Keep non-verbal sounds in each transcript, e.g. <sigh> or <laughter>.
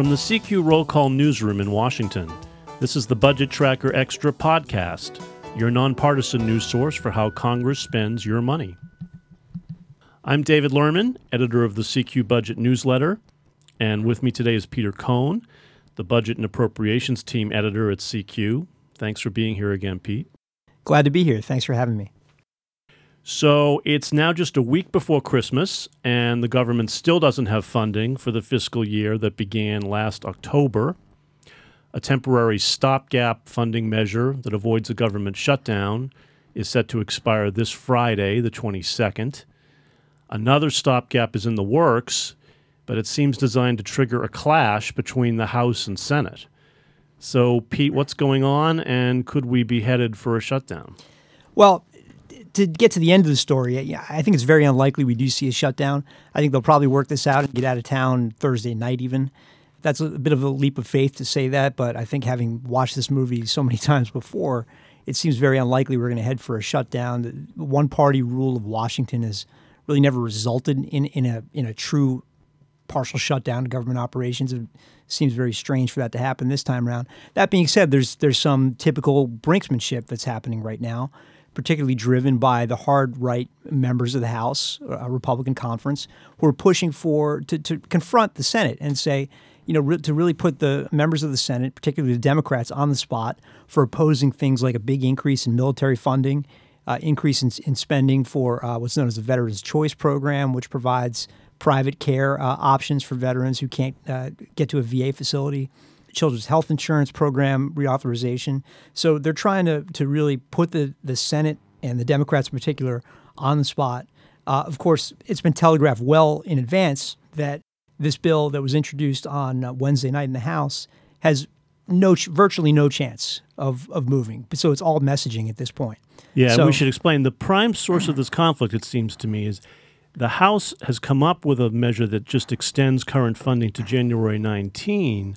From the CQ Roll Call Newsroom in Washington, this is the Budget Tracker Extra podcast, your nonpartisan news source for how Congress spends your money. I'm David Lerman, editor of the CQ Budget newsletter, and with me today is Peter Cohn, the Budget and Appropriations Team editor at CQ. Thanks for being here again, Pete. Glad to be here. Thanks for having me. So it's now just a week before Christmas, and the government still doesn't have funding for the fiscal year that began last October. A temporary stopgap funding measure that avoids a government shutdown is set to expire this Friday, the 22nd. Another stopgap is in the works, but it seems designed to trigger a clash between the House and Senate. So, Pete, what's going on, and could we be headed for a shutdown? Well, to get to the end of the story, I think it's very unlikely we do see a shutdown. I think they'll probably work this out and get out of town Thursday night, even. That's a bit of a leap of faith to say that, but I think having watched this movie so many <laughs> times before, it seems very unlikely we're going to head for a shutdown. The one party rule of Washington has really never resulted in, in, a, in a true partial shutdown of government operations. It seems very strange for that to happen this time around. That being said, there's, there's some typical brinksmanship that's happening right now particularly driven by the hard right members of the House, uh, Republican conference, who are pushing for to, to confront the Senate and say, you know, re- to really put the members of the Senate, particularly the Democrats, on the spot for opposing things like a big increase in military funding, uh, increase in, in, spending for uh, what's known as the Veterans Choice Program, which provides private care uh, options for veterans who can't uh, get to a VA facility children's health insurance program reauthorization. So they're trying to, to really put the, the Senate and the Democrats in particular on the spot. Uh, of course, it's been telegraphed well in advance that this bill that was introduced on uh, Wednesday night in the House has no virtually no chance of, of moving. So it's all messaging at this point. Yeah, so, we should explain the prime source of this conflict. It seems to me is the House has come up with a measure that just extends current funding to January 19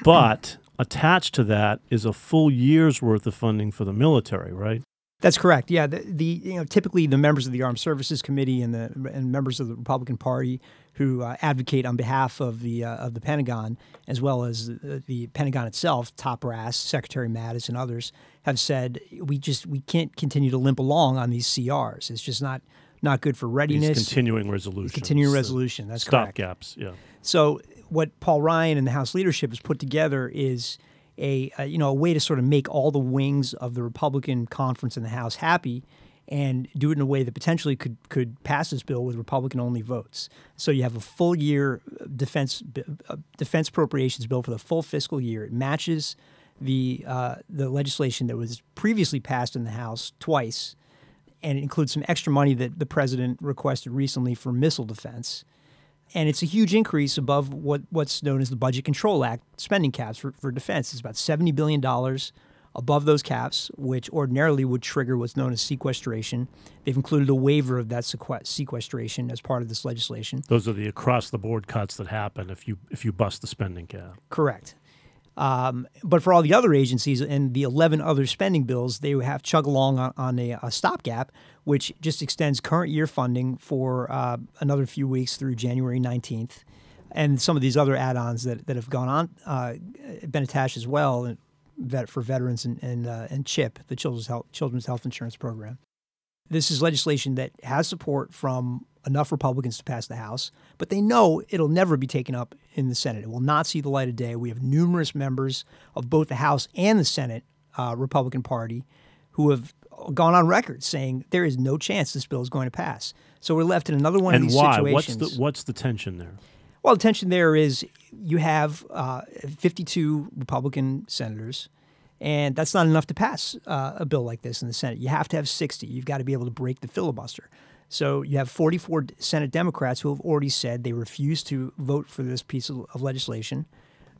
<clears throat> but attached to that is a full year's worth of funding for the military, right? That's correct. Yeah, the, the, you know typically the members of the Armed Services Committee and the and members of the Republican Party who uh, advocate on behalf of the uh, of the Pentagon as well as the, the, Pentagon itself, top brass, Secretary Mattis and others have said we just we can't continue to limp along on these CRs. It's just not not good for readiness. These continuing resolution. Continuing resolution. That's stop correct. Stop gaps. Yeah. So what Paul Ryan and the House leadership has put together is a, a, you know a way to sort of make all the wings of the Republican conference in the House happy and do it in a way that potentially could could pass this bill with Republican only votes. So you have a full year defense uh, defense appropriations bill for the full fiscal year. It matches the uh, the legislation that was previously passed in the House twice, and it includes some extra money that the president requested recently for missile defense and it's a huge increase above what, what's known as the Budget Control Act spending caps for, for defense. It's about $70 billion above those caps, which ordinarily would trigger what's known as sequestration. They've included a waiver of that sequestration as part of this legislation. Those are the across the board cuts that happen if you if you bust the spending cap. Correct. Um, but for all the other agencies and the 11 other spending bills, they have chug along on, on a, a, stopgap, which just extends current year funding for uh, another few weeks through January 19th. And some of these other add ons that, that have gone on, uh, been attached as well vet, for veterans and, and, uh, and CHIP, the Children's Health, Children's Health Insurance Program. This is legislation that has support from enough Republicans to pass the House, but they know it'll never be taken up in the Senate. It will not see the light of day. We have numerous members of both the House and the Senate uh, Republican Party who have gone on record saying there is no chance this bill is going to pass. So we're left in another one and of these why? situations. What's the, what's the tension there? Well, the tension there is you have uh, 52 Republican senators and that's not enough to pass uh, a bill like this in the Senate. You have to have 60. You've got to be able to break the filibuster. So you have 44 Senate Democrats who have already said they refuse to vote for this piece of, legislation.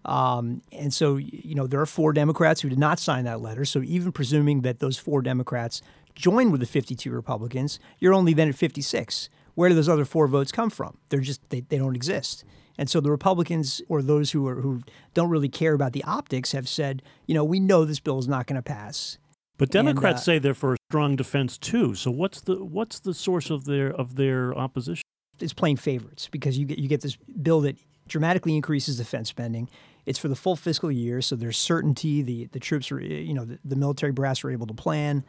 Um, and so, you know, there are four Democrats who did not sign that letter. So even presuming that those four Democrats join with the 52 Republicans, you're only then at 56. Where do those other four votes come from? They're just, they, they don't exist. And so the Republicans or those who are who don't really care about the optics have said, you know, we know this bill is not going to pass. But Democrats and, uh, say they're for a strong defense too. So what's the what's the source of their of their opposition? It's playing favorites because you get you get this bill that dramatically increases defense spending. It's for the full fiscal year, so there's certainty. The the troops are, you know, the, the military brass are able to plan,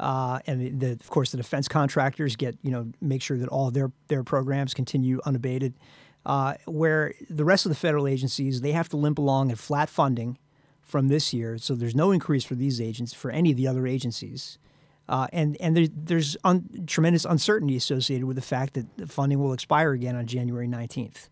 uh, and the, the, of course the defense contractors get, you know, make sure that all their their programs continue unabated. Uh, where the rest of the federal agencies they have to limp along at flat funding from this year, so there's no increase for these agents for any of the other agencies. Uh, and and there, there's un, tremendous uncertainty associated with the fact that the funding will expire again on January 19th.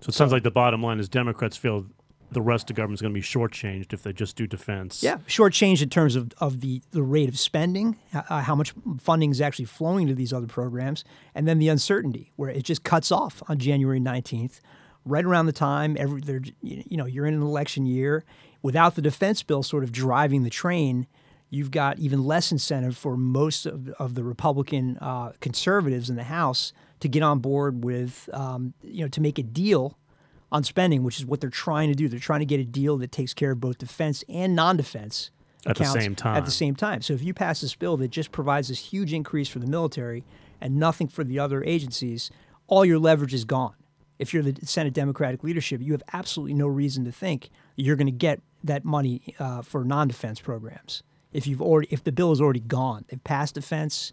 So it sounds like the bottom line is Democrats feel the rest of government is going to be shortchanged if they just do defense. Yeah, shortchanged in terms of, of the, the rate of spending, uh, how much funding is actually flowing to these other programs, and then the uncertainty where it just cuts off on January 19th, right around the time every you know you're in an election year. Without the defense bill sort of driving the train, you've got even less incentive for most of, of the Republican uh, conservatives in the House to get on board with, um, you know, to make a deal on spending, which is what they're trying to do. They're trying to get a deal that takes care of both defense and non-defense at the same time. At the same time. So if you pass this bill that just provides this huge increase for the military and nothing for the other agencies, all your leverage is gone. If you're the Senate Democratic leadership, you have absolutely no reason to think you're going to get that money uh, for non-defense programs. If you've already, if the bill is already gone, they've passed defense,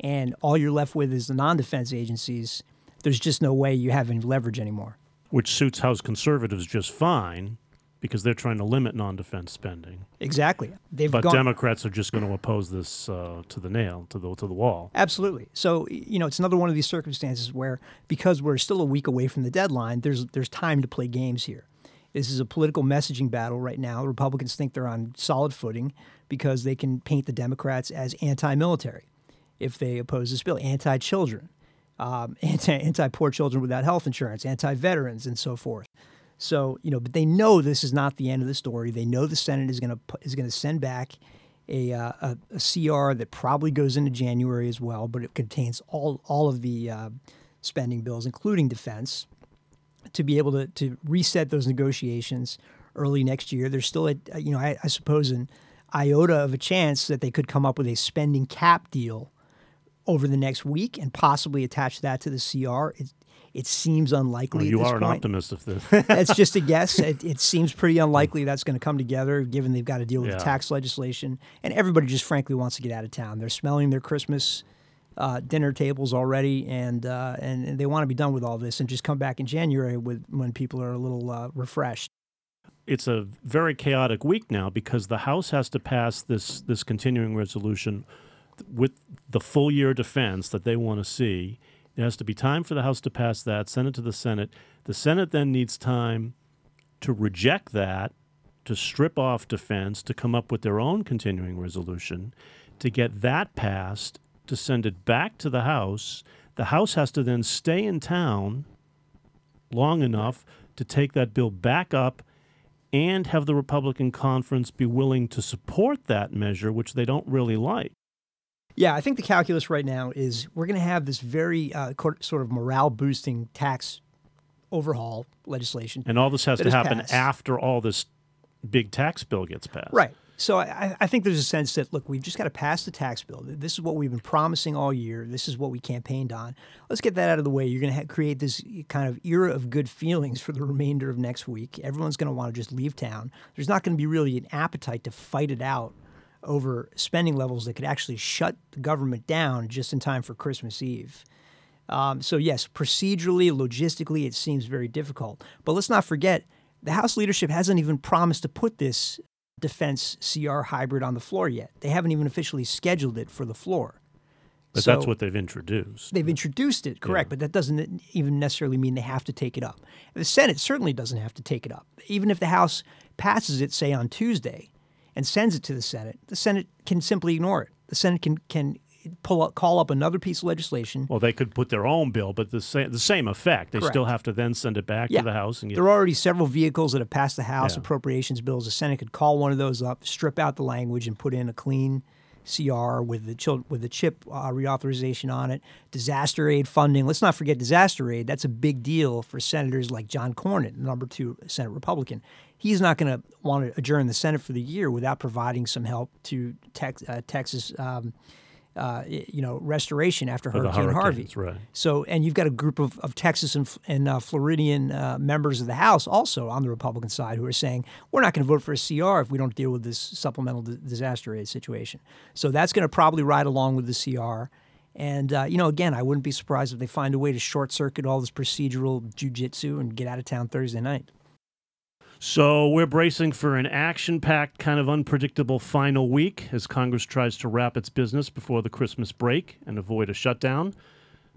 and all you're left with is the non-defense agencies. There's just no way you have any leverage anymore which suits House conservatives just fine because they're trying to limit non-defense spending. Exactly. They've but gone, Democrats are just going to oppose this uh, to the nail, to the to the wall. Absolutely. So you know, it's another one of these circumstances where because we're still a week away from the deadline, there's there's time to play games here. This is a political messaging battle right now. Republicans think they're on solid footing because they can paint the Democrats as anti-military if they oppose this bill, anti-children um, <laughs> anti anti poor children without health insurance, anti veterans, and so forth. So you know, but they know this is not the end of the story. They know the Senate is going to is going to send back a, uh, a, a, CR that probably goes into January as well, but it contains all all of the uh, spending bills, including defense, to be able to to reset those negotiations early next year. There's still a you know I, I suppose an iota of a chance that they could come up with a spending cap deal over the next week and possibly attach that to the CR. It, it seems unlikely. Well, you are an optimist of this. It's just a guess. It, it, seems pretty unlikely hmm. that's going to come together, given they've got to deal with yeah. the tax legislation, and everybody just frankly wants to get out of town. They're smelling their Christmas uh, dinner tables already, and, uh, and, and they want to be done with all this and just come back in January with when people are a little uh, refreshed. It's a very chaotic week now because the House has to pass this this continuing resolution with the full year defense that they want to see. It has to be time for the House to pass that, send it to the Senate. The Senate then needs time to reject that, to strip off defense, to come up with their own continuing resolution, to get that passed, to send it back to the House. The House has to then stay in town long enough to take that bill back up and have the Republican conference be willing to support that measure, which they don't really like. Yeah, I think the calculus right now is we're going to have this very uh, sort of morale boosting tax overhaul legislation. And all this has to happen passed. after all this big tax bill gets passed. Right. So I, I, think there's a sense that look, we've just got to pass the tax bill. This is what we've been promising all year. This is what we campaigned on. Let's get that out of the way. You're going to create this kind of era of good feelings for the remainder of next week. Everyone's going to want to just leave town. There's not going to be really an appetite to fight it out over spending levels that could actually shut the government down just in time for Christmas Eve. Um, so, yes, procedurally, logistically, it seems very difficult. But let's not forget, the House leadership hasn't even promised to put this defense CR hybrid on the floor yet. They haven't even officially scheduled it for the floor. But so that's what they've introduced. They've introduced it, correct, yeah. but that doesn't even necessarily mean they have to take it up. The Senate certainly doesn't have to take it up. Even if the House passes it, say, on Tuesday, and sends it to the Senate, the Senate can simply ignore it. The Senate can can pull up, call up another piece of legislation. Well, they could put their own bill, but the same the same effect. They Correct. still have to then send it back yeah. to the House. And get, there are already several vehicles that have passed the House yeah. appropriations bills. The Senate could call one of those up, strip out the language, and put in a clean CR with the chil- with the CHIP uh, reauthorization on it, disaster aid funding. Let's not forget disaster aid. That's a big deal for senators like John Cornyn, number two Senate Republican. He's not going to want to adjourn the Senate for the year without providing some help to tex- uh, Texas um, uh, you know, restoration after Hurricane Harvey. right. So, and you've got a group of, of Texas and, and uh, Floridian uh, members of the House also on the Republican side who are saying, we're not going to vote for a CR if we don't deal with this supplemental di- disaster aid situation. So that's going to probably ride along with the CR. And, uh, you know, again, I wouldn't be surprised if they find a way to short circuit all this procedural jujitsu and get out of town Thursday night. So we're bracing for an action packed, kind of unpredictable final week as Congress tries to wrap its business before the Christmas break and avoid a shutdown.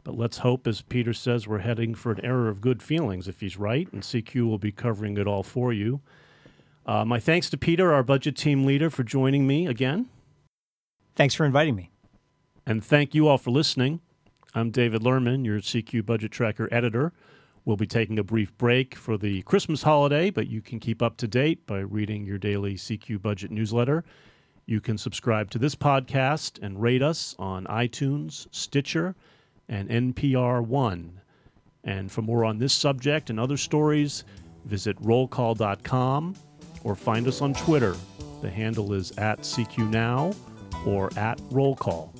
But let's hope, as Peter says, we're heading for an era of good feelings if he's right, and CQ will be covering it all for you. Uh, my thanks to Peter, our budget team leader, for joining me again. Thanks for inviting me. And thank you all for listening. I'm David Lerman, your CQ Budget Tracker editor. We'll be taking a brief break for the Christmas holiday, but you can keep up to date by reading your daily CQ Budget newsletter. You can subscribe to this podcast and rate us on iTunes, Stitcher, and NPR One. And for more on this subject and other stories, visit rollcall.com or find us on Twitter. The handle is at CQ Now or at Roll Call.